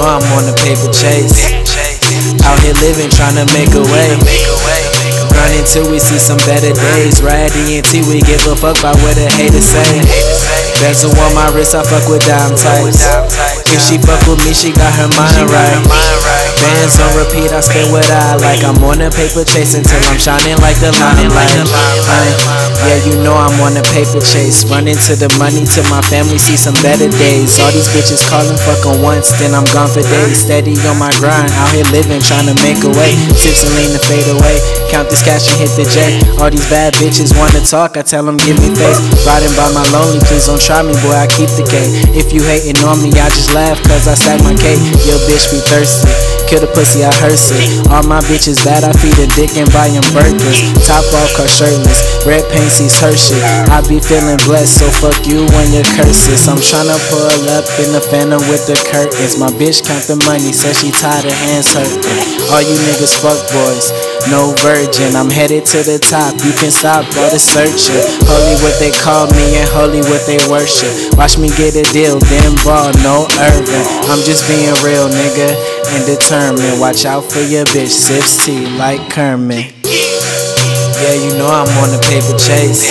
know I'm on the paper chase. Out here living, trying to make a way. Grinding till we see some better days. Ride ENT, we give a fuck about what the haters say. Bezel on my wrist, I fuck with dime tights. If she fuck with me, she got her mind right. Bands on repeat, I spin what I like. I'm on the paper chasing till I'm shining like the limelight. Yeah, you know I'm on the paper chase. Running to the money till my family see some better days. All these bitches calling fucking once, then I'm gone for days. Steady on my grind, out here living, trying to make a way. Sips and lean to fade away. Count this cash and hit the J. All these bad bitches wanna talk, I tell them give me face. Riding by my lonely, please don't try me, boy, I keep the K. If you hating on me, I just laugh cause I sack my cake. Your bitch be thirsty. Kill the pussy, I hearse it. All my bitches bad, I feed a dick and buy them burgers. Top off, car shirtless. Red paint sees her shit. I be feeling blessed, so fuck you when your curses. I'm tryna pull up in the phantom with the curtains. My bitch count the money, said she tired of hands hurting. All you niggas fuck boys, no virgin. I'm headed to the top, you can stop all the searching. Holy what they call me and holy what they worship. Watch me get a deal, then ball, no Irvin. I'm just being real, nigga, and determined. Watch out for your bitch, sips tea like Kermit. Yeah, you know I'm on the paper chase.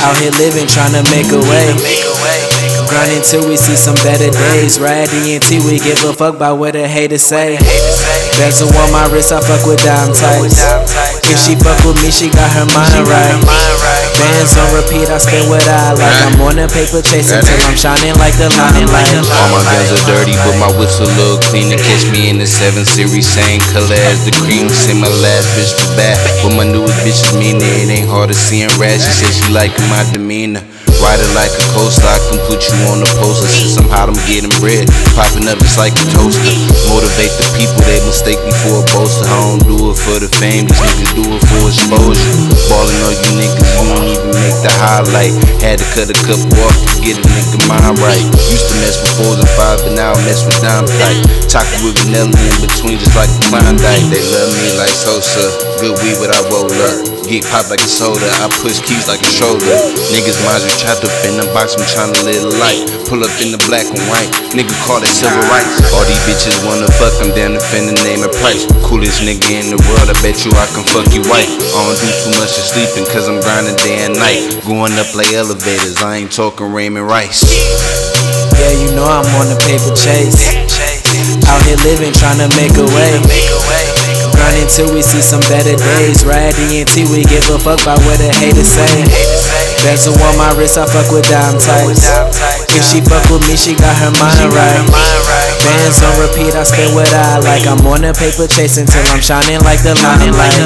Out here living, trying to make a way. Grinding till we see some better days. Ride ENT, we give a fuck about what the haters say. Bezel on my wrist, I fuck with dime tights. If she fuck with me, she got her mind right. Bands on repeat, I spin what I like. I'm on the paper chasing till I'm shining like the limelight. All my guns are dirty, but my whips a little cleaner. Catch me in the 7 Series, same color as the cream. Send my last bitch to back, but my newest bitch is meaner. It ain't hard to see in red. She said she like my demeanor. Ride it like a coaster, I can put you on the poster. Since I'm hot, I'm getting bread. Popping up just like a toaster. Motivate the people, they mistake me for a boaster. I don't do it for the fame, these niggas do it for exposure. Ballin' on you niggas, you don't even make the highlight. Had to cut a couple off to get a nigga mind right. Used to mess with fours and fives, but now I mess with dime tight. Chocolate with vanilla in between, just like Klondike. They love me like Sosa. Good weed, but I roll up. Get popped like a soda, I push keys like a stroller. Niggas minds be trapped up in the box, I'm tryna live a life. Pull up in the black and white, nigga call it civil rights. All these bitches wanna fuck, I'm down to fin the name and price. Coolest nigga in the world, I bet you I can fuck you white. I don't do too much of sleeping, cause I'm grinding day and night. Going up like elevators, I ain't talking Raymond Rice. Yeah, you know I'm on the paper chase. Out here living, trying to make a way. Grinding till we see some better days. Ride ENT, we give a fuck about what the haters say. Bezel on my wrist, I fuck with dime tights. If she fuck with me, she got her mind right. Bands on repeat, I spin what I like. I'm on the paper chasing till I'm shining like the limelight.